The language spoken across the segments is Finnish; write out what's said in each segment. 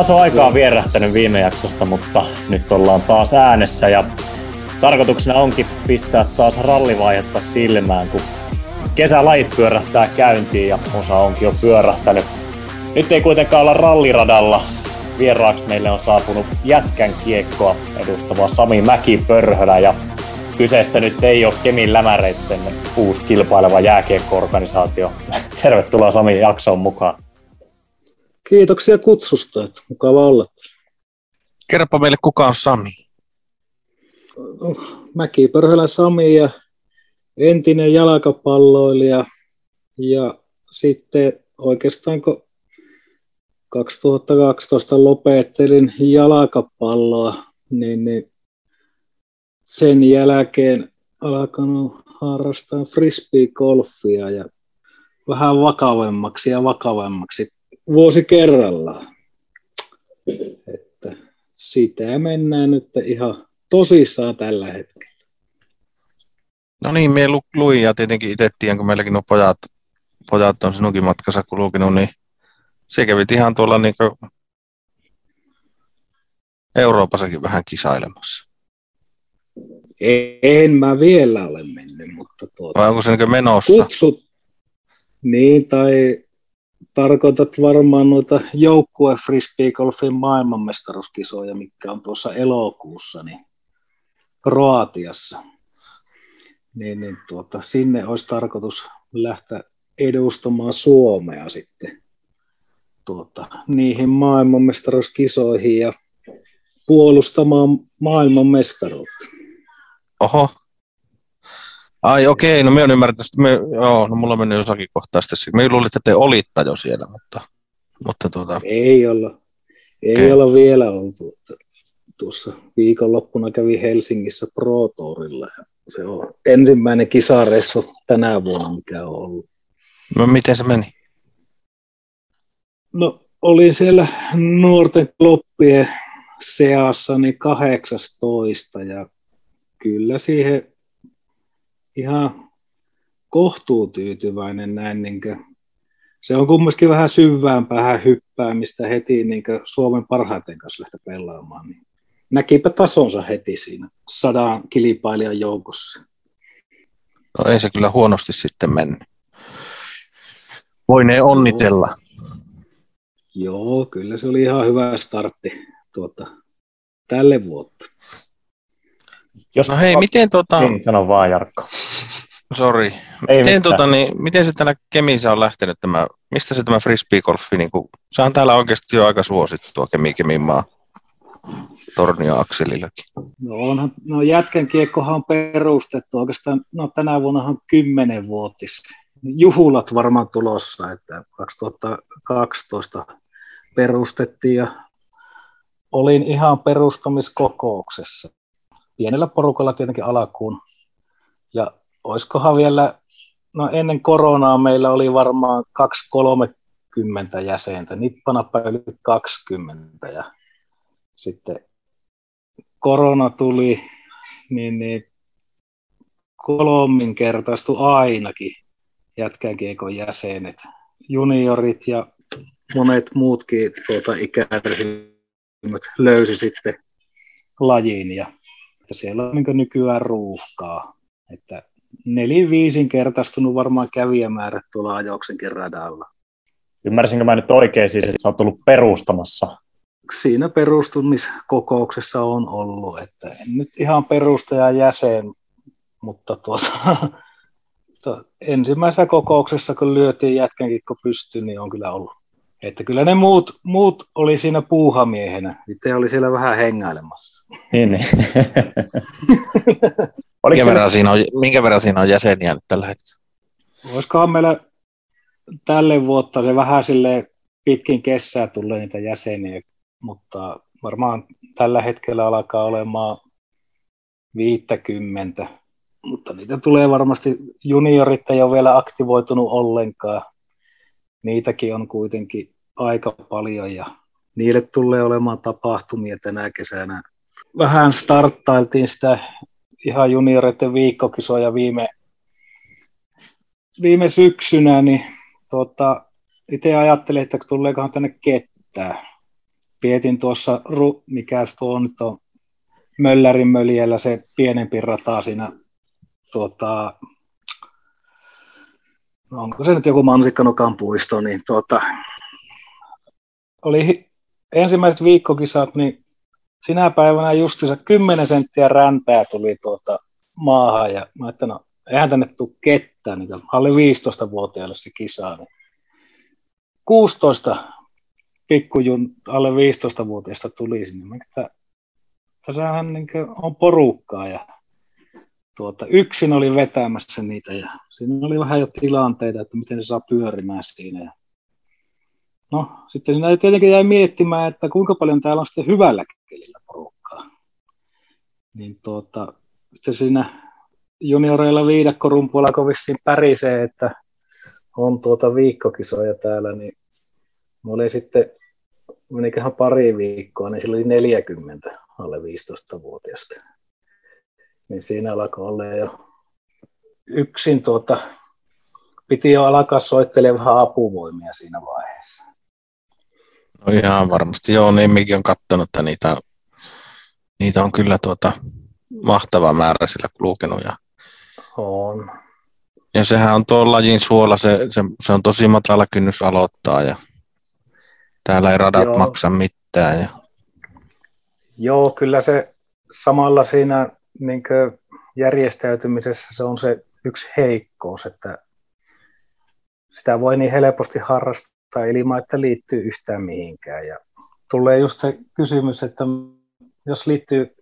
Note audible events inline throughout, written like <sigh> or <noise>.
Taas on aikaa vierähtänyt viime jaksosta, mutta nyt ollaan taas äänessä ja tarkoituksena onkin pistää taas rallivaihetta silmään, kun kesälajit pyörähtää käyntiin ja osa onkin jo pyörähtänyt. Nyt ei kuitenkaan olla ralliradalla. Vieraaksi meille on saapunut jätkän kiekkoa edustava Sami Mäki-Pörhölä ja kyseessä nyt ei ole Kemin lämäreitten uusi kilpaileva jääkiekko-organisaatio. <laughs> Tervetuloa Sami jaksoon mukaan. Kiitoksia kutsusta, että mukava olla. Kerropa meille, kuka on Sami? Mäki Pörhölä Sami ja entinen jalkapalloilija ja sitten oikeastaan kun 2012 lopettelin jalkapalloa, niin, niin sen jälkeen alkanut harrastaa frisbee-golfia ja vähän vakavemmaksi ja vakavemmaksi vuosi kerrallaan. Että sitä mennään nyt ihan tosissaan tällä hetkellä. No niin, me luin ja tietenkin itse tiedän, kun meilläkin on pojat, pojat on sinunkin matkassa kulkenut, niin se kävi ihan tuolla niin Euroopassakin vähän kisailemassa. En mä vielä ole mennyt, mutta tuota, Vai onko se niin menossa? Kutsut, niin, tai tarkoitat varmaan noita joukkue frisbeegolfin maailmanmestaruuskisoja, mikä on tuossa elokuussa, niin Kroatiassa. Niin, niin tuota, sinne olisi tarkoitus lähteä edustamaan Suomea sitten tuota, niihin maailmanmestaruuskisoihin ja puolustamaan maailmanmestaruutta. Oho. Ai okei, no me on ymmärtänyt, että me, joo, no mulla meni jossakin kohtaa sitten. Me luulin, että te olitte jo siellä, mutta, mutta tuota. Ei olla, ei okay. olla vielä oltu. Tuossa viikonloppuna kävi Helsingissä Pro Tourilla ja se on ensimmäinen kisareissu tänä vuonna, mikä on ollut. No miten se meni? No olin siellä nuorten kloppien seassa niin 18 ja kyllä siihen ihan kohtuutyytyväinen näin. Niin kuin, se on kumminkin vähän syväämpää hyppäämistä heti niin Suomen parhaiten kanssa lähteä pelaamaan. Niin näkipä tasonsa heti siinä sadan kilpailijan joukossa. No ei se kyllä huonosti sitten mennyt. Voinee onnitella. Joo, Joo kyllä se oli ihan hyvä startti tuota, tälle vuotta. Jos no hei, miten tota... Niin, sano vaan Jarkko. <laughs> Sori. Miten, tota, niin, miten se tänä Kemissä on lähtenyt tämä, mistä se tämä frisbeegolfi, niin kuin, se on täällä oikeasti jo aika suosittua Kemi Keminmaa tornioakselillakin. No, onhan, no jätkän kiekkohan on perustettu oikeastaan, no tänä vuonna on kymmenen vuotis. Juhulat varmaan tulossa, että 2012 perustettiin ja olin ihan perustamiskokouksessa pienellä porukalla tietenkin alkuun. Ja olisikohan vielä, no ennen koronaa meillä oli varmaan 2-30 jäsentä, nippanappa yli 20 ja sitten korona tuli, niin, niin kolminkertaistu ainakin jätkäkiekon jäsenet, juniorit ja monet muutkin tuota, ikäryhmät löysi sitten lajiin ja että siellä on niin nykyään ruuhkaa. Että neli viisinkertaistunut varmaan kävijämäärät tuolla ajauksenkin radalla. Ymmärsinkö mä nyt oikein siis, että sä oot ollut perustamassa? Siinä perustumiskokouksessa on ollut, että en nyt ihan perustaja jäsen, mutta tuota, <laughs> ensimmäisessä kokouksessa, kun lyötiin jätkänkin pystyyn, niin on kyllä ollut. Että kyllä ne muut, muut oli siinä puuhamiehenä. Itse oli siellä vähän hengailemassa. Niin, niin. <laughs> minkä, verran siinä on, minkä verran siinä on jäseniä nyt tällä hetkellä? Olisikohan meillä tälle vuotta se vähän sille pitkin kesää tulee niitä jäseniä, mutta varmaan tällä hetkellä alkaa olemaan 50, mutta niitä tulee varmasti, juniorit ei ole vielä aktivoitunut ollenkaan, niitäkin on kuitenkin aika paljon ja niille tulee olemaan tapahtumia tänä kesänä. Vähän starttailtiin sitä ihan junioreiden viikkokisoja viime, viime syksynä, niin tuota, itse ajattelin, että tuleekohan tänne kettää. pietin tuossa, mikä tuo on Möllärin möljellä se pienempi rata siinä, tuota, onko se nyt joku Mansikkanokan puisto, niin tuota, oli ensimmäiset viikkokisat, niin sinä päivänä justiinsa 10 senttiä räntää tuli tuota maahan ja mä että no, eihän tänne tule ketään, niin alle 15-vuotiaille se kisa. Niin 16 pikkujun alle 15-vuotiaista tuli sinne. Mä että tässähän niin on porukkaa ja tuota, yksin oli vetämässä niitä ja siinä oli vähän jo tilanteita, että miten se saa pyörimään siinä. Ja no, sitten siinä tietenkin jäi miettimään, että kuinka paljon täällä on sitten hyvällä kelillä porukkaa. Niin tuota, sitten siinä junioreilla viidakkorumpuilla kovin pärisee, että on tuota viikkokisoja täällä, niin mulla oli sitten, meniköhän pari viikkoa, niin sillä oli 40 alle 15-vuotiaista. Niin siinä alkoi olla jo yksin tuota, piti jo alkaa soittelemaan vähän apuvoimia siinä vaiheessa. No ihan varmasti, joo, niin mikin on katsonut, että niitä, niitä on kyllä tuota, mahtava määrä sillä kulkenut. Ja, on. ja sehän on tuon lajin suola, se, se, se, on tosi matala kynnys aloittaa ja täällä ei radat joo. maksa mitään. Ja... Joo, kyllä se samalla siinä niin järjestäytymisessä se on se yksi heikkous, että sitä voi niin helposti harrastaa ilman, että liittyy yhtään mihinkään. Ja tulee just se kysymys, että jos liittyy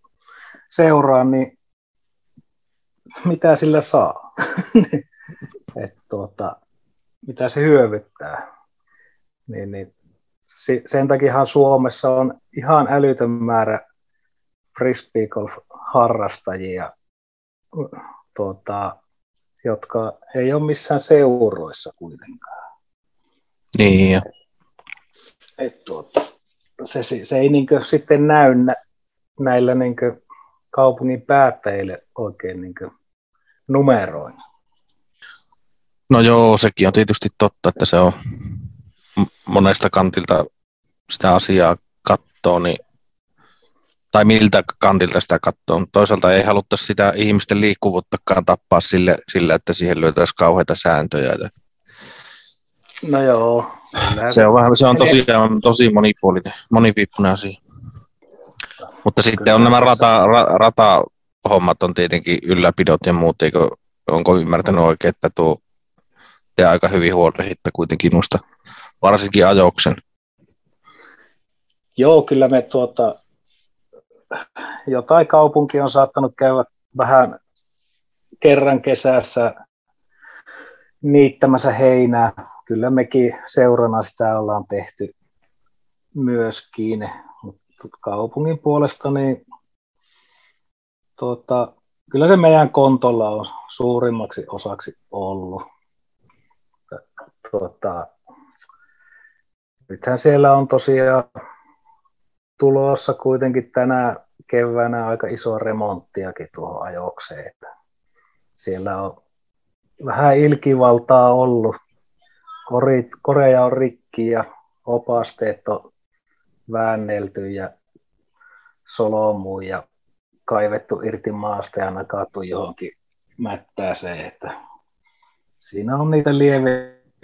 seuraan, niin mitä sillä saa? <laughs> Et tuota, mitä se hyövyttää? Niin, niin, sen takia Suomessa on ihan älytön määrä frisbeegolf-harrastajia, tuota, jotka ei ole missään seuroissa kuitenkaan. Niin. Et, et, tuota, se, se ei niin sitten näy näillä niin kaupungin päättäjille oikein niin numeroin. No joo, sekin on tietysti totta, että se on monesta kantilta sitä asiaa katsoo, niin, tai miltä kantilta sitä katsoo. Toisaalta ei haluttaisi sitä ihmisten liikkuvuuttakaan tappaa sille, sille että siihen löytäisi kauheita sääntöjä. No joo. Se on, vähän, se on tosiaan tosi monipuolinen, monipiippunen asia. Mutta sitten on nämä rata, ra, ratahommat on tietenkin ylläpidot ja muut, eikö, onko ymmärtänyt oikein, että tuo te aika hyvin huolehditte kuitenkin minusta, varsinkin ajoksen. Joo, kyllä me tuota, jotain kaupunki on saattanut käydä vähän kerran kesässä niittämässä heinää. Kyllä mekin seurana sitä ollaan tehty myöskin kaupungin puolesta, niin tuota, kyllä se meidän kontolla on suurimmaksi osaksi ollut. Tuota, nythän siellä on tosiaan tulossa kuitenkin tänä keväänä aika iso remonttiakin tuohon ajokseen. Siellä on vähän ilkivaltaa ollut. Korit, koreja on rikki ja opasteet on väännelty ja solomu ja kaivettu irti maasta ja nakattu johonkin mättääseen. Että siinä on niitä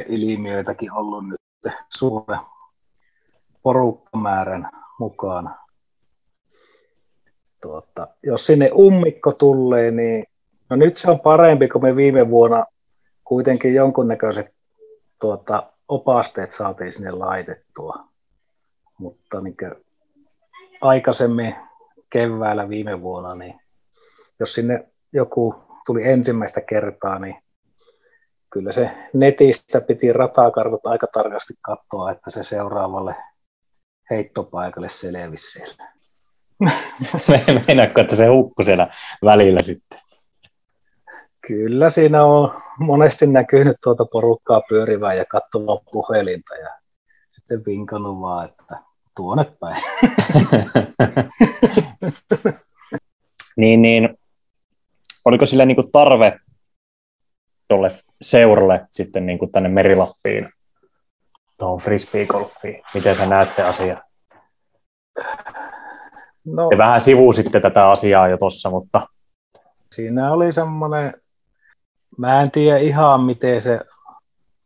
ilmiöitäkin ollut nyt suuren porukkamäärän mukana. Tuota, jos sinne ummikko tulee, niin no nyt se on parempi, kun me viime vuonna kuitenkin jonkunnäköiset tuota, opasteet saatiin sinne laitettua mutta niin aikaisemmin keväällä viime vuonna, niin jos sinne joku tuli ensimmäistä kertaa, niin kyllä se netistä piti ratakartat aika tarkasti katsoa, että se seuraavalle heittopaikalle selvisi siellä. <laughs> Meinaatko, että se hukkui siellä välillä sitten? Kyllä siinä on monesti näkynyt tuota porukkaa pyörivää ja katsovaa puhelinta ja sitten vinkannut vaan, että tuonne päin. <laughs> niin, niin, oliko sille niin kuin tarve tuolle seuralle sitten niin kuin tänne Merilappiin tuohon frisbeegolfiin? Miten sä näet se asia? No, Te vähän sivuusitte tätä asiaa jo tuossa, mutta... Siinä oli semmoinen, mä en tiedä ihan miten se,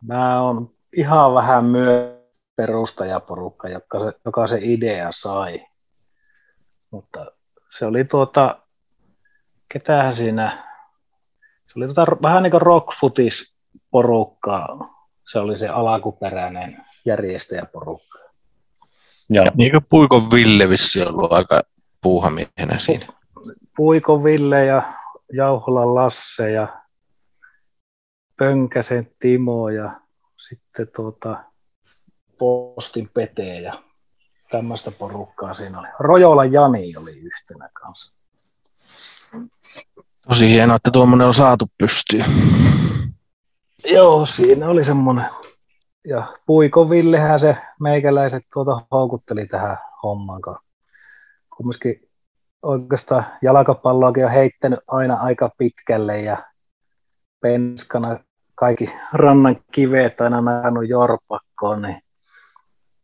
mä on ihan vähän myös perustajaporukka, joka se, joka se idea sai. Mutta se oli tuota, ketähän siinä, se oli tuota, vähän niin kuin rockfutis porukkaa. Se oli se alkuperäinen järjestäjäporukka. Ja. Niin kuin Puikon Ville vissi ollut aika puuhamiehenä siinä. Puikon Ville ja Jauholan Lasse ja Pönkäsen Timo ja sitten tuota, Postin Pete ja tämmöistä porukkaa siinä oli. Rojola Jani oli yhtenä kanssa. Tosi hienoa, että tuommoinen on saatu pystyyn. Joo, siinä oli semmoinen. Ja Puiko Villehän se meikäläiset tuota houkutteli tähän hommaan, kun kumminkin oikeastaan jalkapalloakin on heittänyt aina aika pitkälle ja penskana kaikki rannan kiveet aina nähnyt jorpakkoon, niin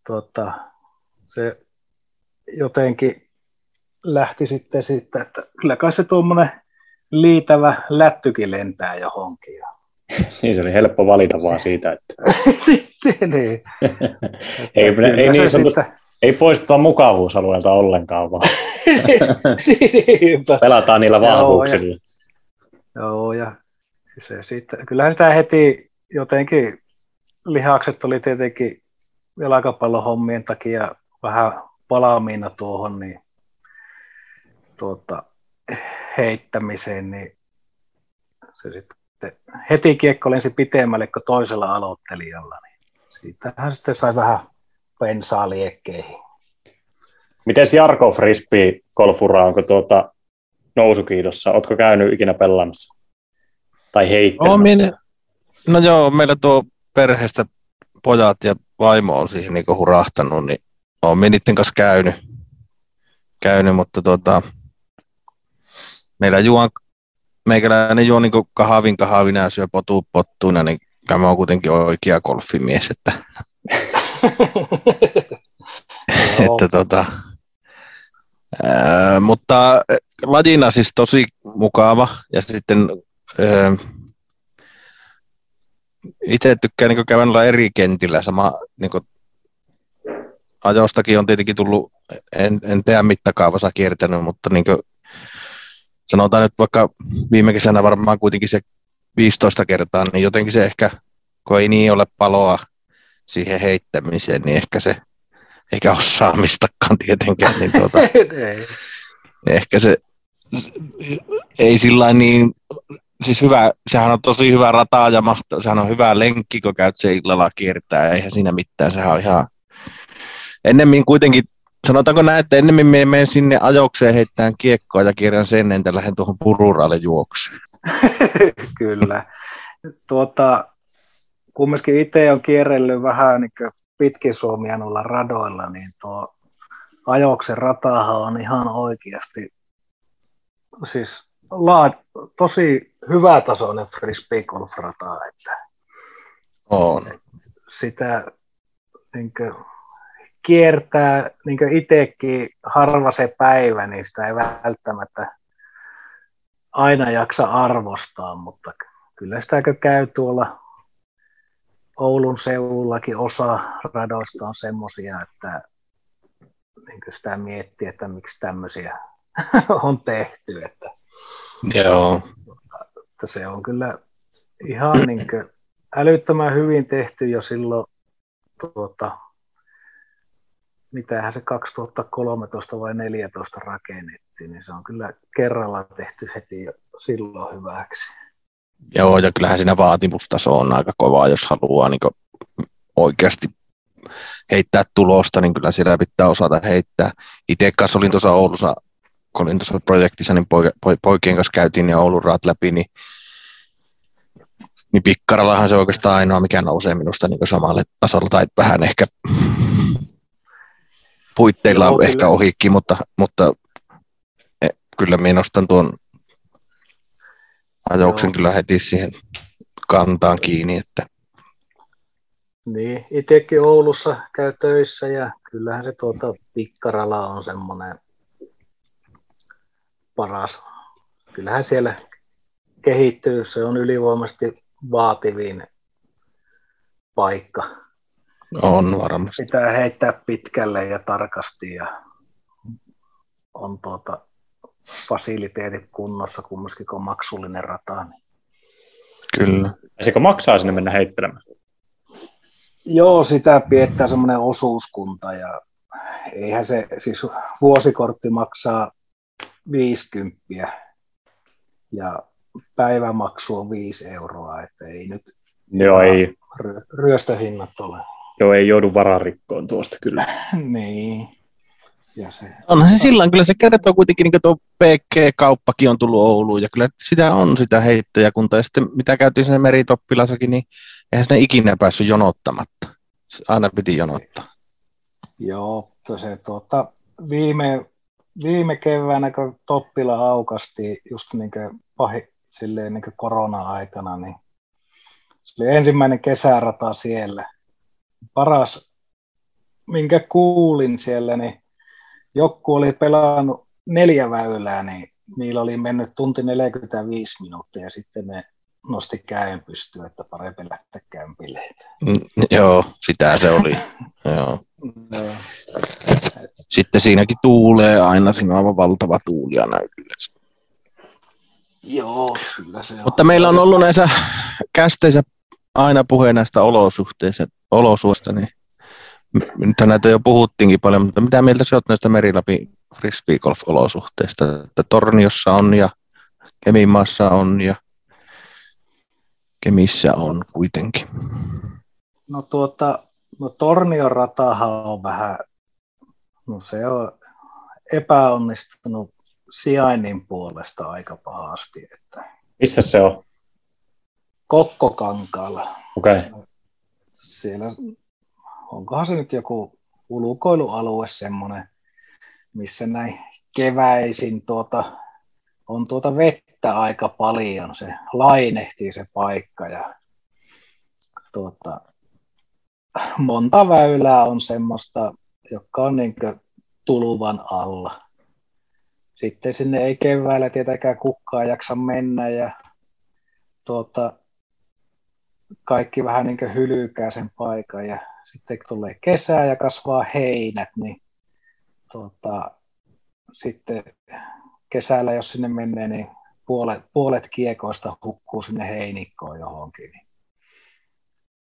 tuota, se jotenkin lähti sitten siitä, että kyllä kai se tuommoinen liitävä lättykin lentää johonkin. <laughs> niin se oli helppo valita vaan siitä, että... <laughs> niin. <laughs> ei, ei, niin sanotusti, ei poisteta mukavuusalueelta ollenkaan, vaan pelataan niillä vahvuuksilla. Joo, ja, joo, ja se sitten, kyllähän sitä heti jotenkin lihakset oli tietenkin jalkapallohommien takia vähän palaamiina tuohon niin, tuota, heittämiseen, niin se sitten heti kiekko lensi pitemmälle kuin toisella aloittelijalla, niin siitähän sitten sai vähän pensaa liekkeihin. Miten Jarko Frisbee golfura, onko tuota nousukiidossa? Oletko käynyt ikinä pelaamassa? Tai heittämässä? No joo, meillä tuo perheestä pojat ja vaimo on siihen niin hurahtanut, niin olen niiden kanssa käynyt, käynyt mutta tota, meillä juon, meikäläinen juo niin kahvin kahvina ja syö potu pottuina, niin mä oon kuitenkin oikea golfimies, että, <laughs> että tota, ää, mutta lajina siis tosi mukava ja sitten ää, itse tykkään niin kävellä eri kentillä. Sama niin kuin, ajostakin on tietenkin tullut, en, en tiedä mittakaavassa kiertänyt, mutta niin kuin, sanotaan nyt vaikka viime kesänä varmaan kuitenkin se 15 kertaa, niin jotenkin se ehkä, kun ei niin ole paloa siihen heittämiseen, niin ehkä se, eikä osaamistakaan tietenkään, niin tuota, <laughs> ehkä se ei sillä niin siis hyvä, sehän on tosi hyvä rata ja mahto, sehän on hyvä lenkki, kun käyt se illalla kiertää, eihän siinä mitään, sehän on ihan, ennemmin kuitenkin, sanotaanko näin, että ennemmin me menen sinne ajokseen heittämään kiekkoa ja kierrän sen, entä lähden tuohon pururaalle juoksuun. <laughs> Kyllä. Tuota, kumminkin itse on kierrellyt vähän niin pitkin Suomia noilla radoilla, niin tuo ajoksen ratahan on ihan oikeasti, siis laad, tosi hyvätasoinen frisbee golf rata, että on. sitä niin kuin, kiertää niin itsekin harva se päivä, niin sitä ei välttämättä aina jaksa arvostaa, mutta kyllä sitä käy tuolla Oulun seudullakin osa radoista on semmoisia, että niin sitä miettii, että miksi tämmöisiä <laughs> on tehty. Että Joo. Että se on kyllä ihan niin älyttömän hyvin tehty jo silloin, tuota, mitähän se 2013 vai 2014 rakennettiin, niin se on kyllä kerralla tehty heti jo silloin hyväksi. Joo, ja kyllähän siinä vaatimustaso on aika kova, jos haluaa niin oikeasti heittää tulosta, niin kyllä siellä pitää osata heittää. Itse kanssa olin tuossa Oulussa kun olin tuossa projektissa, niin poikien kanssa käytiin ja Oulun raat läpi, niin, niin Pikkarallahan se oikeastaan ainoa, mikä nousee minusta niin samalle tasolle, tai vähän ehkä puitteilla Joo, ehkä ohikin, mutta, mutta e, kyllä minä nostan tuon ajauksen Joo. kyllä heti siihen kantaan kiinni. Että. Niin, itsekin Oulussa käy töissä ja kyllähän se tuota Pikkarala on semmoinen paras. Kyllähän siellä kehittyy, se on ylivoimaisesti vaativin paikka. On varmasti. Pitää heittää pitkälle ja tarkasti ja on tuota fasiliteetit kunnossa kumminkin, kun on maksullinen rata. Niin. Kyllä. Pitäisikö maksaa sinne mennä heittelemään? Joo, sitä piettää semmoinen osuuskunta ja eihän se, siis vuosikortti maksaa 50 ja päivämaksu on 5 euroa, että ei nyt Joo, ei, ry- ryöstöhinnat ole. Joo, ei joudu vararikkoon tuosta kyllä. <laughs> niin. Ja se, Onhan se sillä kyllä se kertoo kuitenkin, niin kuin tuo PG-kauppakin on tullut Ouluun, ja kyllä sitä on sitä heittäjäkuntaa, ja sitten mitä käytiin sinne meritoppilassakin, niin eihän sinne ikinä päässyt jonottamatta. Aina piti jonottaa. joo, se tuota, viime, viime keväänä, kun Toppila aukasti just niin kuin pahi, silleen niin kuin korona-aikana, niin se oli ensimmäinen kesärata siellä. Paras, minkä kuulin siellä, niin joku oli pelannut neljä väylää, niin niillä oli mennyt tunti 45 minuuttia ja sitten ne nosti käen pystyyn, että parempi lähteä kämpille. Mm, joo, sitä se oli. <laughs> joo. Joo. Sitten siinäkin tuulee aina, siinä on aivan valtava tuuli aina yleensä. Joo, kyllä se on. Mutta meillä on ollut näissä kästeissä aina puhe näistä olosuhteista, olosuhteista niin nyt näitä jo puhuttiinkin paljon, mutta mitä mieltä sä oot näistä Merilapin frisbee golf-olosuhteista, että Torniossa on ja Kemimaassa on ja Kemissä on kuitenkin. No tuota, no Tornion ratahan on vähän, no se on epäonnistunut sijainnin puolesta aika pahasti, että Missä se on? Kokkokankaalla, Okei. Okay. Siellä, onkohan se nyt joku ulkoilualue semmoinen, missä näin keväisin tuota, on tuota vettä aika paljon, se lainehtii se paikka ja tuota, monta väylää on semmoista, joka on niin tuluvan alla. Sitten sinne ei keväällä tietenkään kukaan jaksa mennä ja tuota, kaikki vähän niin hylykää sen paikan ja sitten kun tulee kesä ja kasvaa heinät, niin tuota, sitten kesällä, jos sinne menee, niin puolet, puolet kiekoista hukkuu sinne heinikkoon johonkin. Niin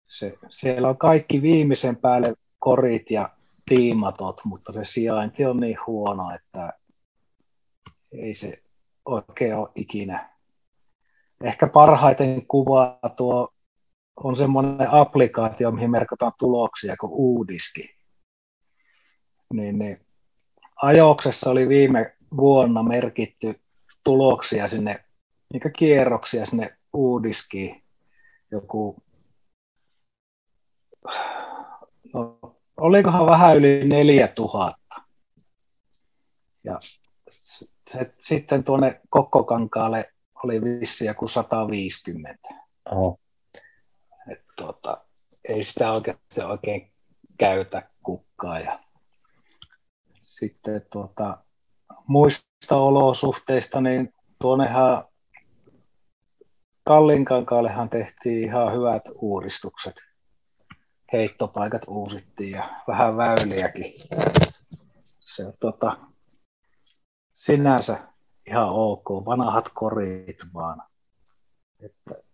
se, siellä on kaikki viimeisen päälle korit ja tiimatot, mutta se sijainti on niin huono, että ei se oikein ole ikinä. Ehkä parhaiten kuvaa tuo on semmoinen applikaatio, mihin merkataan tuloksia kuin uudiski. Niin, niin ajoksessa oli viime vuonna merkitty tuloksia sinne, mikä kierroksia sinne uudiskiin. Joku, no, olikohan vähän yli 4000. Ja se, sitten tuonne Kokkokankaalle oli vissi joku 150. Oho. Et, tuota, ei sitä oikeasti oikein käytä kukkaa. Ja sitten tuota, muista olosuhteista, niin tuonnehan Kallinkankaallehan tehtiin ihan hyvät uudistukset. Heittopaikat uusittiin ja vähän väyliäkin. Se on tuota, sinänsä ihan ok, vanhat korit vaan. Että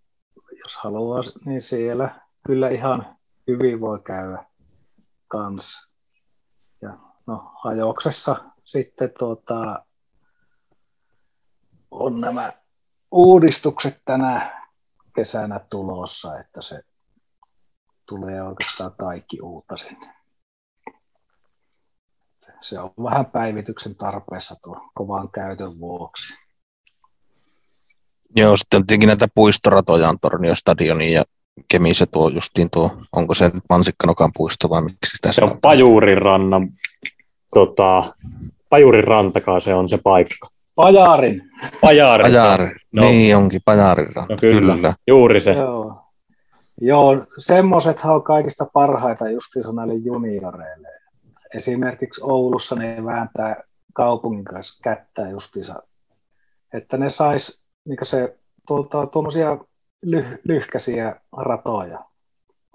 jos haluaa, niin siellä kyllä ihan hyvin voi käydä kans. Ja no hajoksessa sitten tuota, on nämä uudistukset tänä kesänä tulossa, että se tulee oikeastaan kaikki uutta sinne. Se on vähän päivityksen tarpeessa tuon kovan käytön vuoksi. Joo, sitten on tietenkin näitä puistoratoja on Tornio stadioniin ja Kemissä tuo justiin tuo, onko se nyt Mansikkanokan puisto vai miksi sitä Se on Pajuurin rannan, tota, Pajuurin rantakaa se on se paikka. Pajarin. Pajaari. Pajari, No. niin onkin Pajarin ranta, No kyllä. kyllä. Juuri se. Joo. Joo, semmoisethan on kaikista parhaita justiinsa näille junioreille. esimerkiksi Oulussa ne vääntää kaupungin kanssa kättä justiinsa, että ne sais niin se tuota, tuommoisia lyh, lyhkäisiä ratoja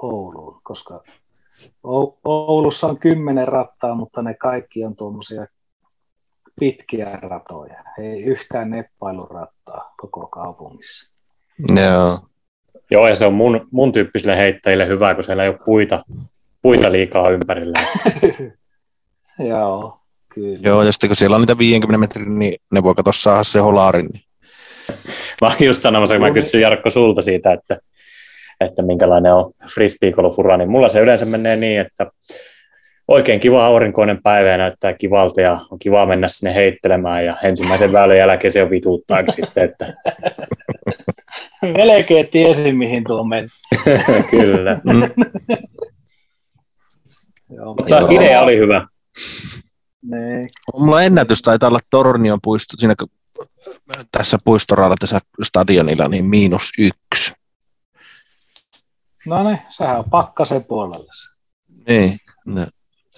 Ouluun, koska Oulussa on kymmenen rattaa, mutta ne kaikki on tuommoisia pitkiä ratoja. Ei yhtään neppailurattaa koko kaupungissa. Joo. Joo, ja se on mun, mun tyyppisille heittäjille hyvä, kun siellä ei ole puita, puita liikaa ympärillä. <laughs> Joo, kyllä. Joo, ja sitten kun siellä on niitä 50 metrin, niin ne voi katsoa saada se holarin. Niin. Mä oon just sanomassa, kun mä kysyin Jarkko sulta siitä, että, että minkälainen on frisbeegolfura, niin mulla se yleensä menee niin, että oikein kiva aurinkoinen päivä ja näyttää kivalta ja on kiva mennä sinne heittelemään ja ensimmäisen väylän jälkeen se on vituuttaa sitten, että <laughs> Melkein tiesin, mihin tuo meni. <laughs> Kyllä. Mm. Joo, Mutta idea oli hyvä. Nee. Mulla ennätys taitaa olla Tornion puisto, siinä tässä puistoralla tässä stadionilla, niin miinus yksi. No niin, sehän on pakkasen puolella. Niin,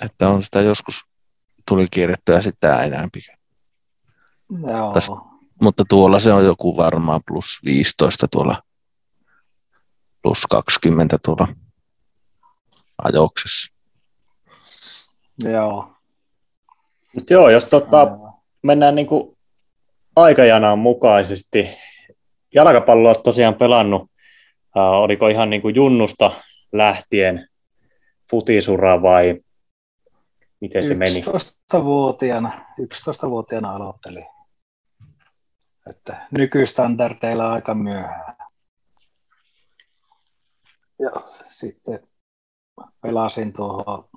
että on sitä joskus tuli kirjattua sitä enää Joo. Tästä, mutta tuolla se on joku varmaan plus 15 tuolla, plus 20 tuolla ajoksessa. Joo. Mut joo, jos tota, mennään niin kuin aikajanaan mukaisesti, jalkapalloa tosiaan pelannut, äh, oliko ihan niin kuin junnusta lähtien futisura vai miten se meni? 11-vuotiaana, 11-vuotiaana aloittelin. Että nykystandardeilla aika myöhään. Ja sitten pelasin tuohon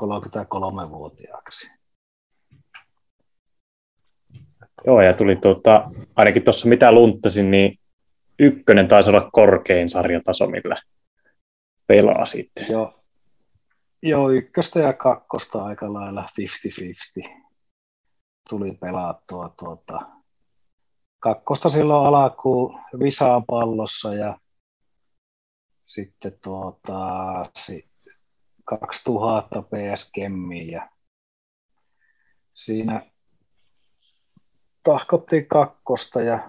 33-vuotiaaksi. Joo, ja tuli tuota, ainakin tuossa mitä lunttasin, niin ykkönen taisi olla korkein sarjataso, millä pelaa sitten. Joo, Joo ykköstä ja kakkosta aika lailla 50-50 tuli pelattua tuota, kakkosta silloin alkuun Visaan pallossa ja sitten tuota, 2000 PS Kemmiin ja siinä tahkottiin kakkosta ja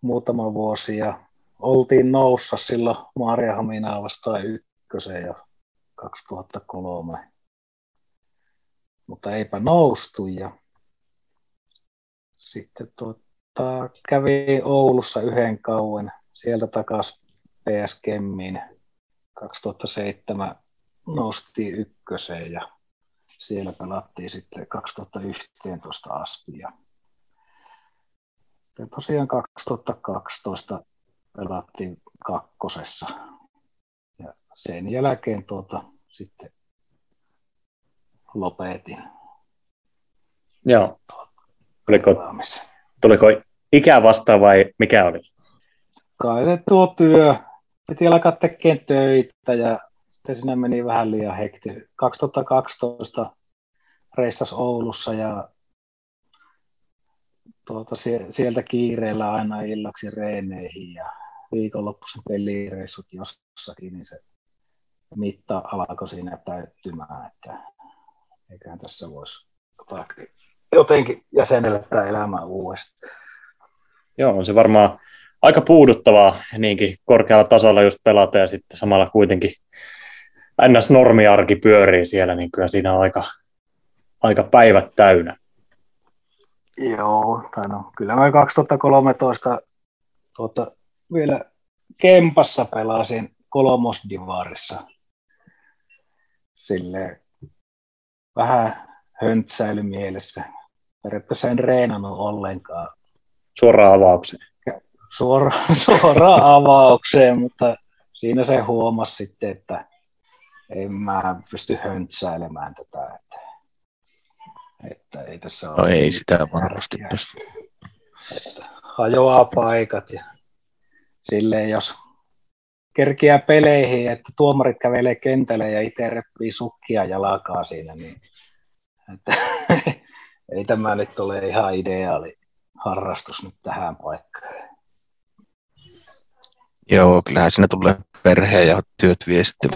muutama vuosi ja oltiin noussa silloin Maariahaminaa vastaan ykköseen jo 2003. Mutta eipä noustu ja sitten tuota, kävi Oulussa yhden kauan, sieltä takaisin PS Kemmiin 2007 nosti ykköseen ja siellä pelattiin sitten 2011 asti. Ja, ja tosiaan 2012 pelattiin kakkosessa. Ja sen jälkeen tuota, sitten lopetin. Joo. Oliko, tuliko ikä vastaan vai mikä oli? Kai tuo työ. Piti alkaa tekemään töitä ja sitten siinä meni vähän liian hekti. 2012 reissas Oulussa ja tuota, sieltä kiireellä aina illaksi reeneihin ja viikonloppuisen pelireissut jossakin, niin se mitta alkoi siinä täyttymään, että eiköhän tässä voisi jotenkin jäsenellä tämä elämä uudestaan. Joo, on se varmaan aika puuduttavaa niinkin korkealla tasolla just pelata ja sitten samalla kuitenkin ns. normiarki pyörii siellä, niin kyllä siinä on aika, aika päivät täynnä. Joo, tai no, kyllä mä 2013 tuota, vielä Kempassa pelasin kolmosdivaarissa. Sille vähän höntsäily mielessä. Periaatteessa en reenannut ollenkaan. Suoraan avaukseen. Suora, <laughs> suoraan avaukseen, mutta siinä se huomasi sitten, että en mä pysty höntsäilemään tätä. Että, ei tässä ole... No ei sitä varmasti pysty. Hajoaa paikat ja silleen, jos kerkiää peleihin, että tuomarit kävelee kentälle ja itse reppii sukkia ja lakaa siinä, niin että, <laughs> ei tämä nyt ole ihan ideaali harrastus nyt tähän paikkaan. Joo, kyllähän siinä tulee perhe ja työt vie sitten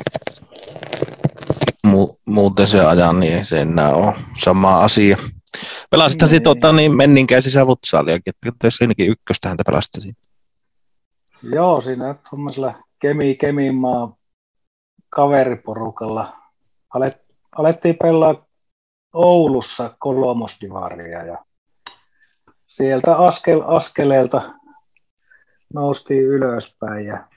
mu- muuten se ajan, niin ei se enää ole sama asia. Pelasithan Niin. tota, niin menninkäisissä futsaaliakin, että jos siinäkin ykköstä häntä pelastasi. Joo, siinä tuommoisella Kemi Kemimaa kaveriporukalla alet, alettiin pelaa Oulussa kolmosdivaria ja sieltä askel, askeleelta noustiin ylöspäin ja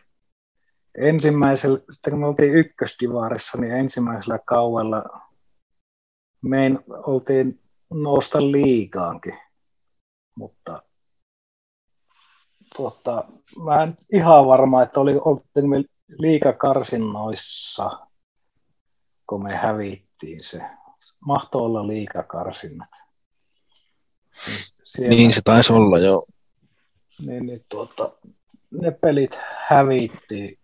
ensimmäisellä, sitten kun me oltiin ykkösdivarissa, niin ensimmäisellä kauella mein oltiin nousta liikaankin, mutta tuota, mä en ihan varma, että oli oltiin me liikakarsinnoissa, kun me hävittiin se. Mahtoi olla liikakarsinnat. Siellä, Niin se taisi olla, joo. niin, niin, tuota, ne pelit hävittiin,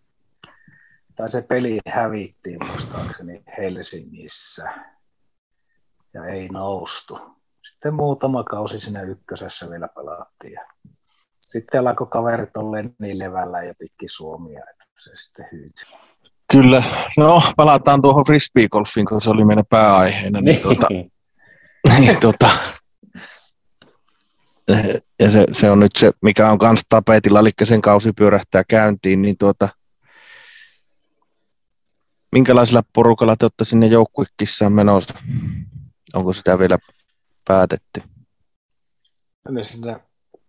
tai se peli hävittiin muistaakseni Helsingissä, ja ei noustu. Sitten muutama kausi siinä ykkösessä vielä pelattiin, ja sitten alkoi kaverit olleen niin levällä ja pikki Suomia, että se sitten hyytyi. Kyllä. No, palataan tuohon frisbeegolfiin, kun se oli meidän pääaiheena. Niin, tuota, niin, <laughs> tuota, ja se, se, on nyt se, mikä on kans tapetilla, eli sen kausi pyörähtää käyntiin, niin tuota, minkälaisella porukalla te olette sinne joukkuekissaan menossa? Onko sitä vielä päätetty? Ne sinne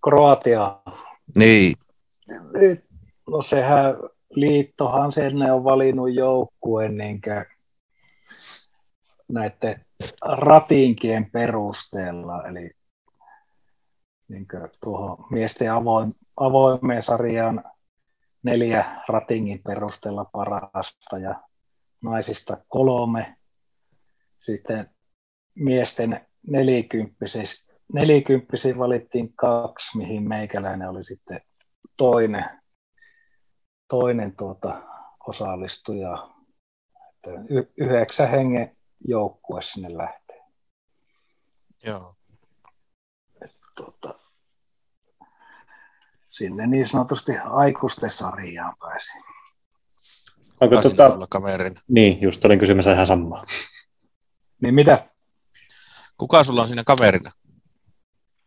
Kroatiaan. Niin, No sehän liittohan sinne on valinnut joukkueen niin näiden ratinkien perusteella, eli niin tuohon miesten avoin, avoimeen sarjaan neljä ratingin perusteella parasta ja naisista kolme. Sitten miesten nelikymppisissä, nelikymppisiä valittiin kaksi, mihin meikäläinen oli sitten toinen, toinen tuota, osallistuja. Että y- yhdeksän hengen joukkue sinne lähtee. joo. Tuota, sinne niin sanotusti aikuisten sarjaan pääsi. Onko tota, kaverin. niin, just olin kysymässä ihan samaa. <laughs> Niin mitä? Kuka sulla on siinä kaverina?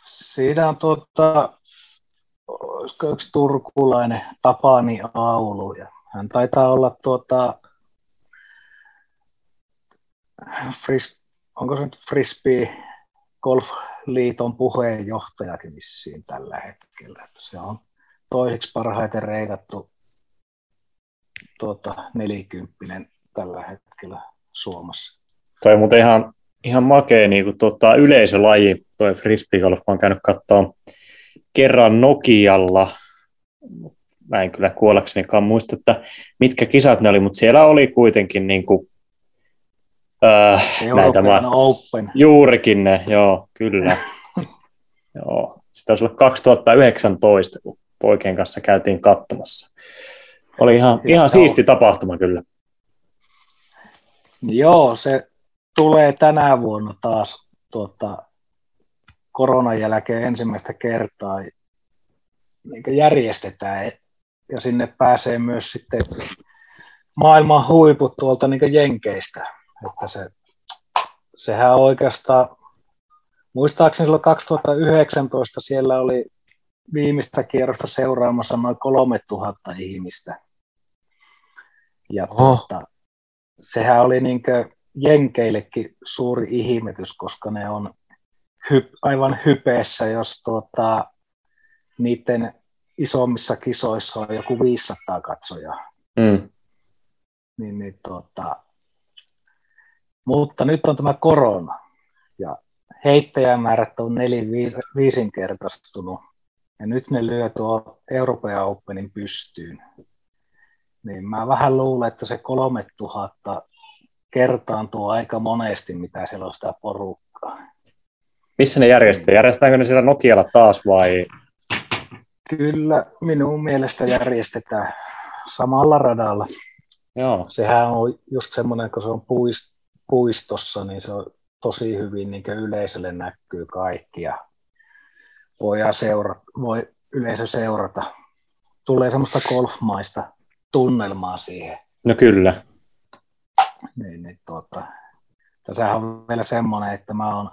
Siinä on tuota, olisiko yksi turkulainen Tapani Aulu. Ja hän taitaa olla tuota, fris, onko se nyt Frisbee Golf-liiton puheenjohtajakin vissiin tällä hetkellä. Että se on toiseksi parhaiten reitattu tuota, nelikymppinen tällä hetkellä Suomessa. Toi muuten ihan, ihan makea niin kuin, tota, yleisölaji, toi frisbee golf. Mä oon käynyt katsoa kerran Nokialla. Mä en kyllä kuollaksenikaan muista, että mitkä kisat ne oli, mutta siellä oli kuitenkin niin kuin, äh, näitä mä, Open. juurikin ne, joo, kyllä. <laughs> joo. Sitä olisi ollut 2019, kun poikien kanssa käytiin katsomassa. Oli ihan, ihan siisti tapahtuma kyllä. Joo, se tulee tänä vuonna taas tuota, koronan jälkeen ensimmäistä kertaa niin järjestetään ja sinne pääsee myös sitten maailman huiput tuolta niin Jenkeistä. Että se, sehän oikeastaan, muistaakseni silloin 2019 siellä oli viimeistä kierrosta seuraamassa noin 3000 ihmistä. Ja Oho. tuota, sehän oli niin Jenkeillekin suuri ihmetys, koska ne on hy, aivan hypeessä, jos tuota, niiden isommissa kisoissa on joku 500 katsojaa. Mm. Niin, niin, tuota, mutta nyt on tämä korona ja heittäjämäärät on neli viisinkertaistunut ja nyt ne lyö tuo Euroopan Openin pystyyn. Niin mä vähän luulen, että se 3000 kertaantuu aika monesti, mitä siellä on sitä porukkaa. Missä ne järjestää? Järjestääkö ne siellä Nokialla taas vai? Kyllä minun mielestä järjestetään samalla radalla. Joo. Sehän on just semmoinen, kun se on puist- puistossa, niin se on tosi hyvin niin yleisölle näkyy kaikki ja voidaan seurata, voi yleisö seurata. Tulee semmoista golfmaista tunnelmaa siihen. No kyllä. niin, niin tuota, tässä on vielä semmoinen, että mä oon,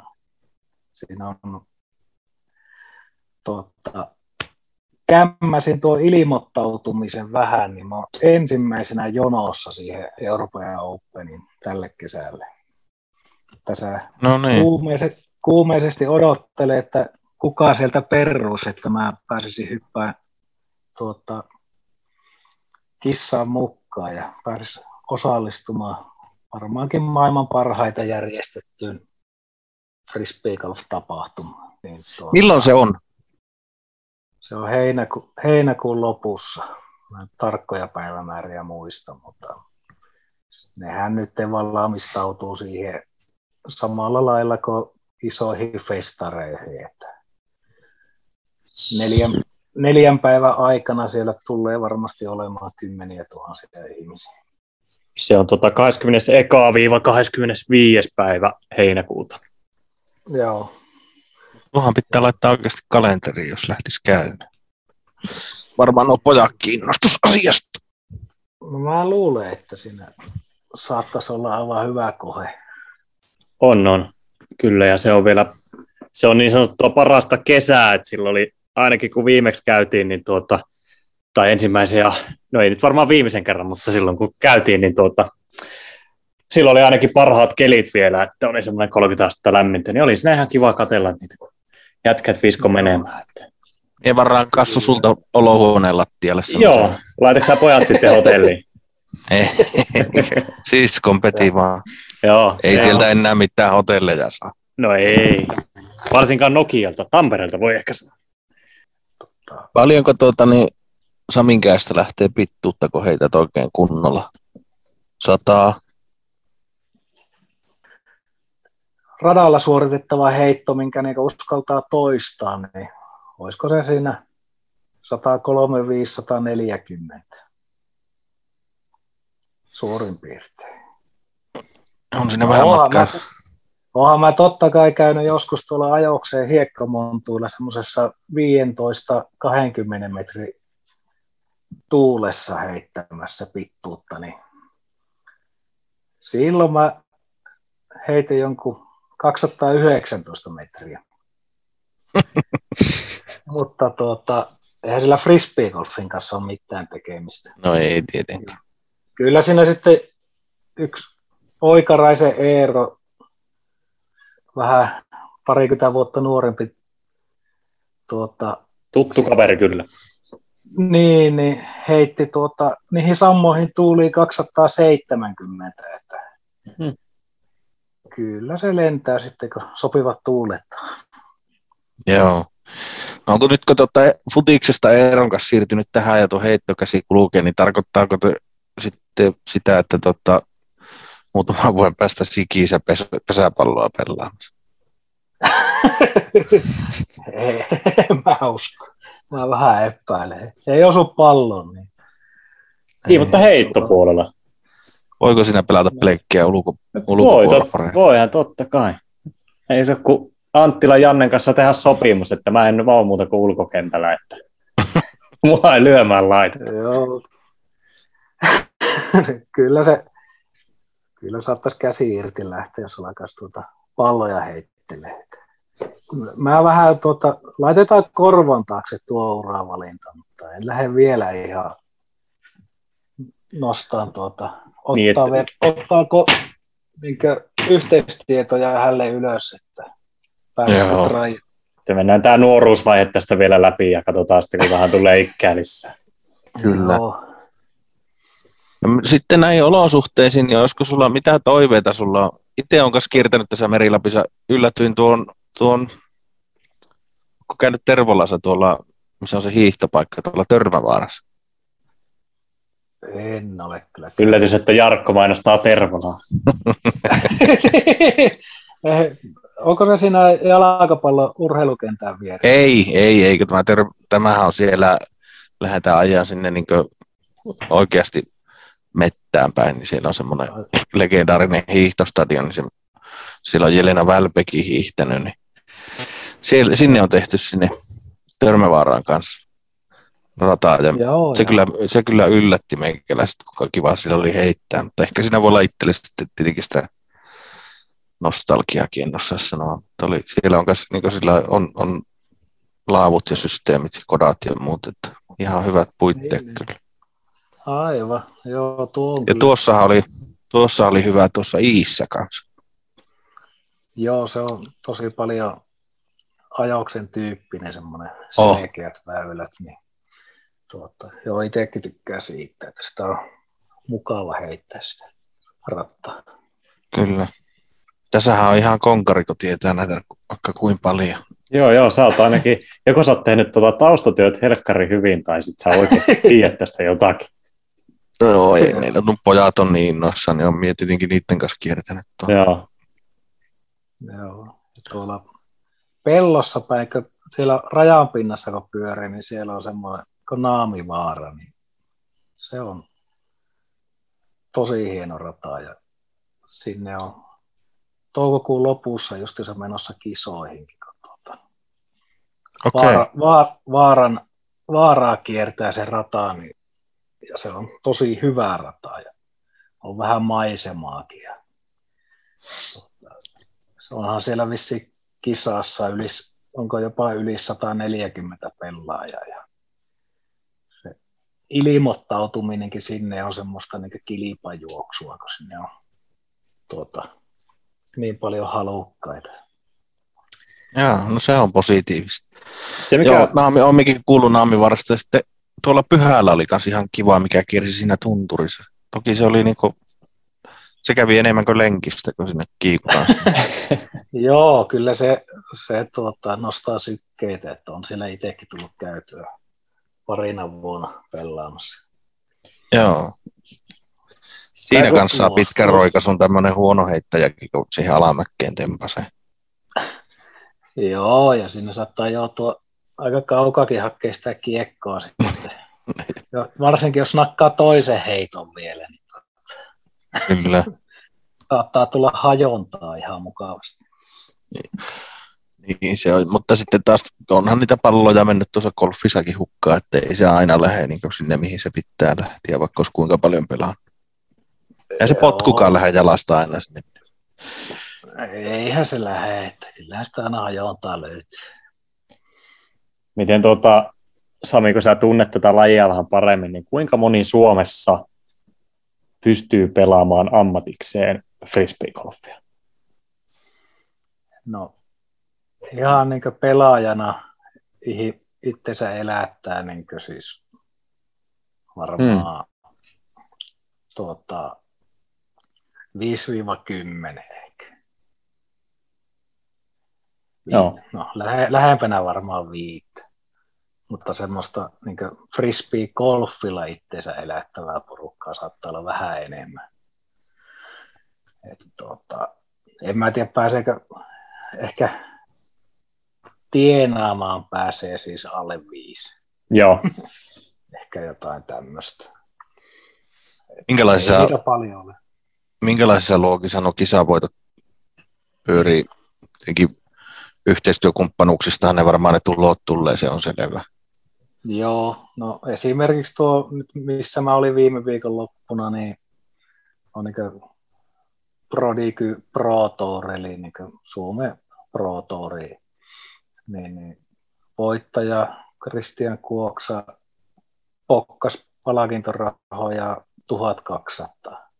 siinä on tuota, kämmäsin tuo ilmoittautumisen vähän, niin mä oon ensimmäisenä jonossa siihen Euroopan Openin tälle kesälle. Tässä No niin. kuumeisesti, kuumeisesti odottelee, että kuka sieltä perus, että mä pääsisin hyppään tuota, kissaan mukaan ja pääsisin osallistumaan varmaankin maailman parhaita järjestettyyn frisbee golf-tapahtumaan. Niin tuota, Milloin se on? Se on heinäku, heinäkuun lopussa. Mä en tarkkoja päivämääriä muista, mutta nehän nyt valmistautuu siihen samalla lailla kuin isoihin festareihin. Että neljän, neljän päivän aikana siellä tulee varmasti olemaan kymmeniä tuhansia ihmisiä. Se on tota 21-25. päivä heinäkuuta. Joo, Tuohan pitää laittaa oikeasti kalenteri, jos lähtisi käymään. Varmaan on pojat kiinnostus asiasta. no mä luulen, että siinä saattaisi olla aivan hyvä kohe. On, on. Kyllä, ja se on vielä, se on niin sanottua parasta kesää, että silloin oli, ainakin kun viimeksi käytiin, niin tuota, tai ensimmäisen ja, no ei nyt varmaan viimeisen kerran, mutta silloin kun käytiin, niin tuota, silloin oli ainakin parhaat kelit vielä, että oli semmoinen 30 astetta lämmintä, niin oli siinä ihan kiva katella niitä, kun jätkät visko menemään. Että. Ei varmaan kassu sulta olohuoneen lattialle. Joo, semmoisen- laitatko sä pojat sitten hotelliin? <laughs> Ei, siskon peti vaan. Joo. Ei joo. sieltä enää mitään hotelleja saa. No ei. Varsinkaan Nokialta, Tampereelta voi ehkä sanoa. Paljonko tuota, niin Saminkäistä lähtee pittuutta, kun heität oikein kunnolla? Sataa. radalla suoritettava heitto, minkä niin uskaltaa toistaa, niin olisiko se siinä 135-140 suurin piirtein. On siinä vähän Oonhan matkaa. mä, oonhan mä totta kai käynyt joskus tuolla ajokseen hiekkamontuilla semmoisessa 15-20 metrin tuulessa heittämässä pittuutta, niin silloin mä heitin jonkun 219 metriä. <laughs> Mutta tuota, eihän sillä frisbeegolfin kanssa ole mitään tekemistä. No ei tietenkään. Kyllä siinä sitten yksi Oikaraisen Eero, vähän parikymmentä vuotta nuorempi, tuota, Tuttu kaveri kyllä. niin, niin heitti tuota, niihin sammoihin tuuli 270. Että Hmm. Kyllä se lentää sitten, kun sopivat tuulet. Joo. No onko nyt, kun tuota futiksesta Eeron kanssa siirtynyt tähän ja tuo heittokäsi kulkee, niin tarkoittaako te sitten sitä, että tota, muutaman vuoden päästä sikiisä pes- pesäpalloa pelaamassa? Ei, <laughs> en mä usko. Mä vähän epäilen. Ei osu pallon. Niin. Niin, mutta heittopuolella. Voiko siinä pelata pelkkiä ulko, Voi, ulkopuolella tot, paremmin? voihan totta kai. Ei se kuin Anttila Jannen kanssa tehdä sopimus, että mä en ole muuta kuin ulkokentällä, että <laughs> mua ei lyömään laiteta. Joo. <laughs> kyllä se, kyllä saattaisi käsi irti lähteä, jos alkaisi tuota palloja heittelee. Mä vähän tuota, laitetaan korvan taakse tuo uravalinta, mutta en lähde vielä ihan nostaan tuota, ottaa, Niin, että- ottaako niinkö yhteistietoja hälle ylös, että pääsee Joo. raja. Sitten mennään tämä nuoruusvaihe tästä vielä läpi ja katsotaan sitten, kun vähän tulee ikää lisää. Kyllä. Joo. No, sitten näihin olosuhteisiin, niin olisiko sulla mitä toiveita sulla on? Itse olen kanssa kiertänyt tässä Merilapissa, yllätyin tuon, tuon kun käynyt Tervolassa tuolla, missä on se hiihtopaikka, tuolla Törmävaarassa. En ole kyllä. Yllätys, että Jarkko mainostaa Tervolaa. <laughs> Onko se siinä jalkapallon urheilukentän vieressä? Ei, ei, ei, kun tämä ter- tämähän on siellä, lähdetään ajaa sinne niin oikeasti mettään päin, niin siellä on semmoinen legendaarinen hiihtostadion, niin se, siellä on Jelena Välbekin hiihtänyt, niin siellä, sinne on tehty sinne Törmävaaraan kanssa. rataa. Ja joo, se, joo. Kyllä, se kyllä yllätti meikäläiset, kuinka kiva sillä oli heittää, mutta ehkä siinä voi olla itselle sitten tietenkin sitä nostalgiakin, en osaa sanoa. Mutta oli, siellä on, kas, niin sillä on, on laavut ja systeemit ja kodat ja muut, että ihan hyvät puitteet niin, kyllä. Aivan, joo, tuo on Ja tuossa oli, tuossa oli hyvä tuossa Iissä kanssa. Joo, se on tosi paljon ajauksen tyyppinen semmoinen oh. selkeät väylät, niin tuota, joo, itsekin tykkää siitä, että sitä on mukava heittää sitä rattaa. Kyllä. Tässähän on ihan konkari, kun tietää näitä vaikka kuin paljon. Joo, joo, sä oot ainakin, joko sä oot tehnyt tuota taustatyöt helkkari hyvin, tai sitten sä oikeasti <laughs> tiedät tästä jotakin. No ei meillä on pojat on niin innoissaan, niin on mietitinkin niiden kanssa kiertänyt tuon. Joo. Joo, tuolla pellossa päin, kun siellä rajan pinnassa kun pyörii, niin siellä on semmoinen kuin Naamivaara, niin se on tosi hieno rata ja sinne on toukokuun lopussa just se menossa kisoihinkin. Tuota, okay. vaara, va, vaaran, vaaraa kiertää se rata, niin, ja se on tosi hyvä rata ja on vähän maisemaakin. Ja, se onhan siellä vissi kisassa yli, onko jopa yli 140 pelaajaa ja se ilmoittautuminenkin sinne on semmoista niin kilpajuoksua, kun sinne on tuota, niin paljon halukkaita. Joo, no se on positiivista. Se mikä... Joo, naami, omminkin kuullut naamivarasta. Sitten tuolla pyhällä oli myös ihan kiva, mikä kiersi siinä tunturissa. Toki se oli niinku, se kävi enemmän kuin lenkistä, kun sinne kiikutaan. <laughs> Joo, kyllä se, se tuota, nostaa sykkeitä, että on siellä itsekin tullut käytyä parina vuonna pelaamassa. Joo, Siinä kanssa saa pitkän roikasun tämmöinen huono heittäjäkin, kun siihen alamäkkeen tempasee. Joo, ja sinne saattaa joutua aika kaukakin hakea sitä kiekkoa sitten. <laughs> Varsinkin jos nakkaa toisen heiton vielä. Niin Kyllä. <laughs> saattaa tulla hajontaa ihan mukavasti. Niin se on, mutta sitten taas onhan niitä palloja mennyt tuossa golfissakin hukkaan, että ei se aina lähde niin sinne, mihin se pitää lähteä, vaikka olisi kuinka paljon pelaa. Ja se potkukaan lähde jalasta aina sinne. Eihän se lähde, että kyllä sitä aina hajontaa löytyy. Miten tuota, Sami, kun sä tunnet tätä lajia vähän paremmin, niin kuinka moni Suomessa pystyy pelaamaan ammatikseen frisbeegolfia? No, ihan niin pelaajana itsensä elättää niin siis varmaan hmm. tuota, 5-10 ehkä. Joo. No, lähe, lähempänä varmaan viittä. Mutta semmoista niin frisbee-golfilla itseensä elättävää porukkaa saattaa olla vähän enemmän. Et, tuota, en mä tiedä, pääseekö ehkä tienaamaan pääsee siis alle viisi. Joo. <laughs> ehkä jotain tämmöistä. Minkälaisia, paljon ole minkälaisissa luokissa nuo kisavoitot pyörii? Tietenkin yhteistyökumppanuuksista ne varmaan ne tulot tulee, se on selvä. Joo, no esimerkiksi tuo, missä mä olin viime viikon loppuna, niin on niin Prodigy Pro Tour, eli niin Suomen Pro Tour, niin, niin voittaja Christian Kuoksa pokkas palkintorahoja 1200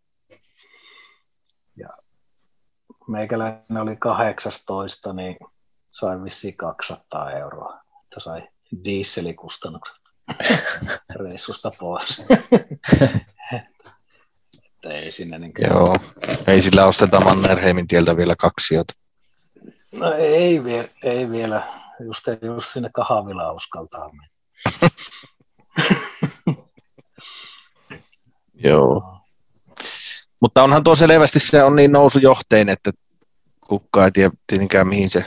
meikäläinen oli 18, niin sai vissiin 200 euroa, että sai dieselikustannukset <laughs> reissusta pois. että ei sinne niin kuin... Joo, ei sillä osteta Mannerheimin tieltä vielä kaksi No ei, vie, ei vielä, just, just sinne kahvila uskaltaa mennä. <laughs> Joo. Mutta onhan tuo selvästi se on niin nousujohtein, että kukaan ei tiedä tietenkään mihin se,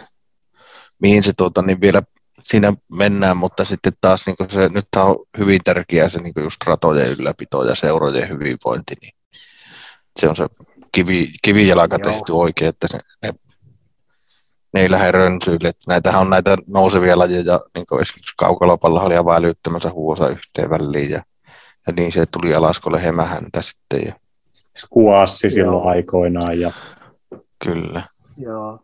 mihin se tuota, niin vielä siinä mennään, mutta sitten taas niin se, nyt on hyvin tärkeää se niin just ratojen ylläpito ja seurojen hyvinvointi, niin se on se kivi, kivijalka Joo. tehty oikein, että se, ne ne ei lähde rönsyille. Että näitähän on näitä nousevia lajeja, niin kuin esimerkiksi kaukalopalla oli vaan lyttämässä huosa yhteen väliin ja, ja niin se tuli alaskolle hemähäntä sitten. Ja... Skuassi silloin aikoinaan. Ja... Kyllä. Joo.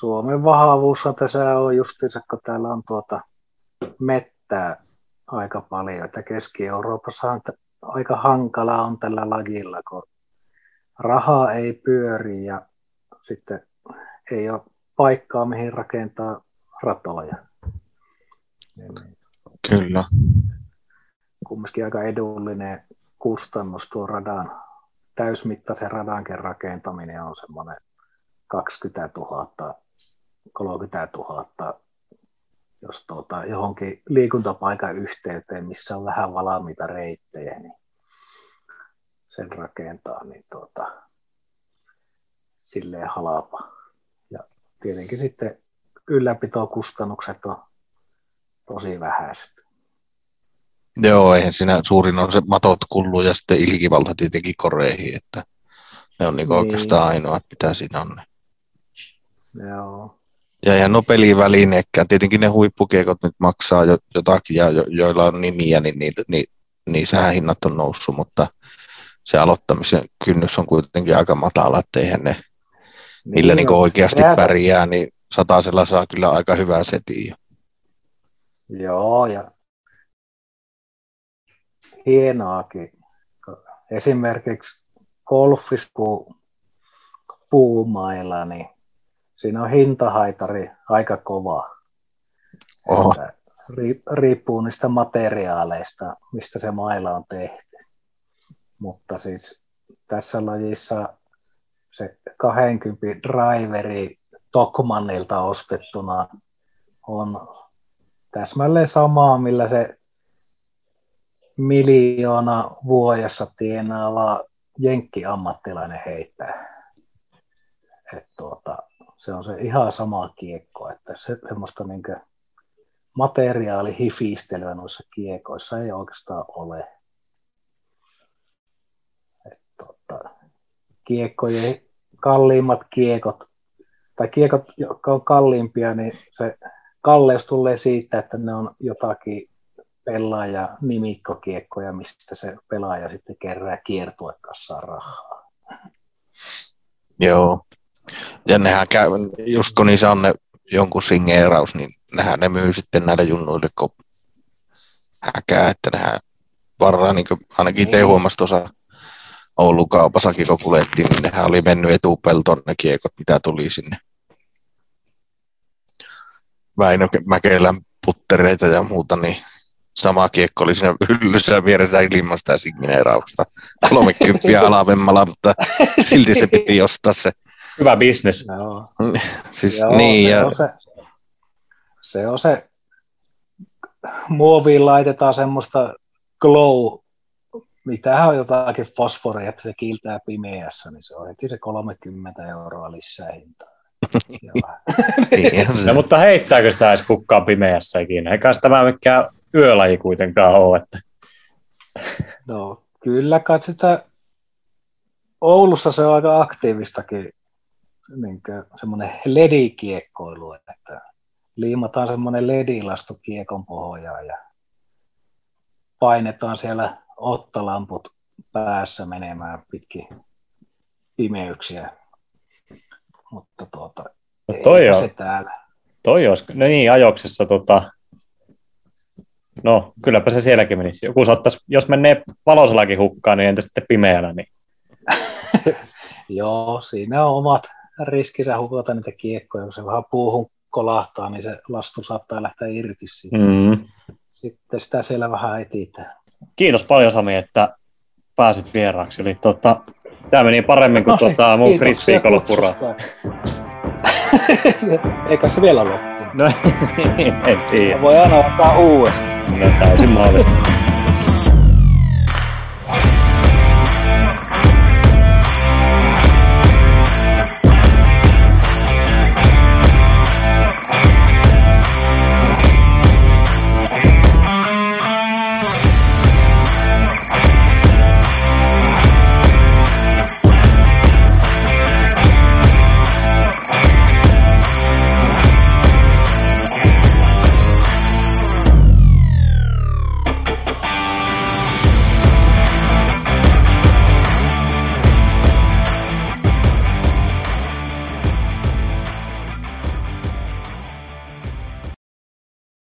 Suomen vahvuushan tässä on justiinsa, kun täällä on tuota mettää aika paljon, että Keski-Euroopassa on aika hankala on tällä lajilla, kun rahaa ei pyöri ja sitten ei ole paikkaa, mihin rakentaa ratoja. Kyllä. Kumminkin aika edullinen kustannus tuo radan, täysmittaisen radankin rakentaminen on semmoinen 20 000, 30 000, jos tuota, johonkin liikuntapaikan yhteyteen, missä on vähän valmiita reittejä, niin sen rakentaa, niin tuota, silleen halapa. Ja tietenkin sitten ylläpitokustannukset on tosi vähäiset. Joo, eihän siinä suurin on se matot kullu ja sitten ilkivalta tietenkin koreihin, että ne on niinku niin. oikeastaan ainoa, mitä siinä on. Joo. Ja ihan no pelivälineekään. Tietenkin ne huippukiekot nyt maksaa jo, jotakin ja jo, joilla on nimiä, niin, niin, niin, niin sähän hinnat on noussut, mutta se aloittamisen kynnys on kuitenkin aika matala, että eihän ne, niin millä niin oikeasti Räätä. pärjää, niin satasella saa kyllä aika hyvää setiä. Joo, ja hienoakin. Esimerkiksi golfissa, kun puumailla, niin siinä on hintahaitari aika kova. Oho. riippuu niistä materiaaleista, mistä se maila on tehty. Mutta siis tässä lajissa se 20 driveri Tokmannilta ostettuna on täsmälleen samaa, millä se miljoona vuodessa tienaava jenkki-ammattilainen heittää. Et tuota, se on se ihan sama kiekko, että se semmoista niin materiaalihifistelyä noissa kiekoissa ei oikeastaan ole. Et tuota, kiekkojen kalliimmat kiekot, tai kiekot, jotka on kalliimpia, niin se kalleus tulee siitä, että ne on jotakin pelaaja nimikkokiekkoja, mistä se pelaaja sitten kerää kiertuekassa rahaa. Joo. Ja nehän käy, just kun niissä on ne jonkun singeeraus, niin nehän ne myy sitten näille junnuille kun häkää, että nehän varaa, niin ainakin te niin. huomasi tuossa Oulun kaupassakin, kun kuljettiin, niin nehän oli mennyt etupeltoon ne kiekot, mitä tuli sinne. Väinö Mäkelän puttereita ja muuta, niin sama kiekko oli siinä hyllyssä vieressä ilmasta ja signeerausta. 30 <laughs> alavemmalla, mutta silti se piti ostaa se. Hyvä bisnes. Joo. siis, Joo, niin, se, ja... on se, se on se, muoviin laitetaan semmoista glow, mitä on jotakin fosforia, että se kiiltää pimeässä, niin se on heti se 30 euroa lisää hintaa. <laughs> niin, no, mutta heittääkö sitä edes kukkaan pimeässä ikinä? Eikä tämä mikään yölaji kuitenkaan ole. Että... No kyllä, kai sitä Oulussa se on aika aktiivistakin niin semmoinen ledikiekkoilu, että liimataan semmoinen ledilastu kiekon pohjaan ja painetaan siellä ottolamput päässä menemään pitkin pimeyksiä. Mutta tuota, no toi on, se täällä. Toi olisi, no niin, ajoksessa tota, No, kylläpä se sielläkin menisi. Joku saattaisi, jos menee valosallakin hukkaan, niin entä sitten pimeänä? Niin... <laughs> Joo, siinä on omat riskinsä hukata niitä kiekkoja. Kun se vähän puuhun kolahtaa, niin se lastu saattaa lähteä irti siitä. Mm. Sitten sitä siellä vähän etitään. Kiitos paljon Sami, että pääsit vieraaksi. Eli tota, tämä meni paremmin kuin no, tota, mun frisbee <laughs> Eikä se vielä loppu. No, <laughs> en tiedä. Voi aina ottaa uudestaan. No täysin mahdollista.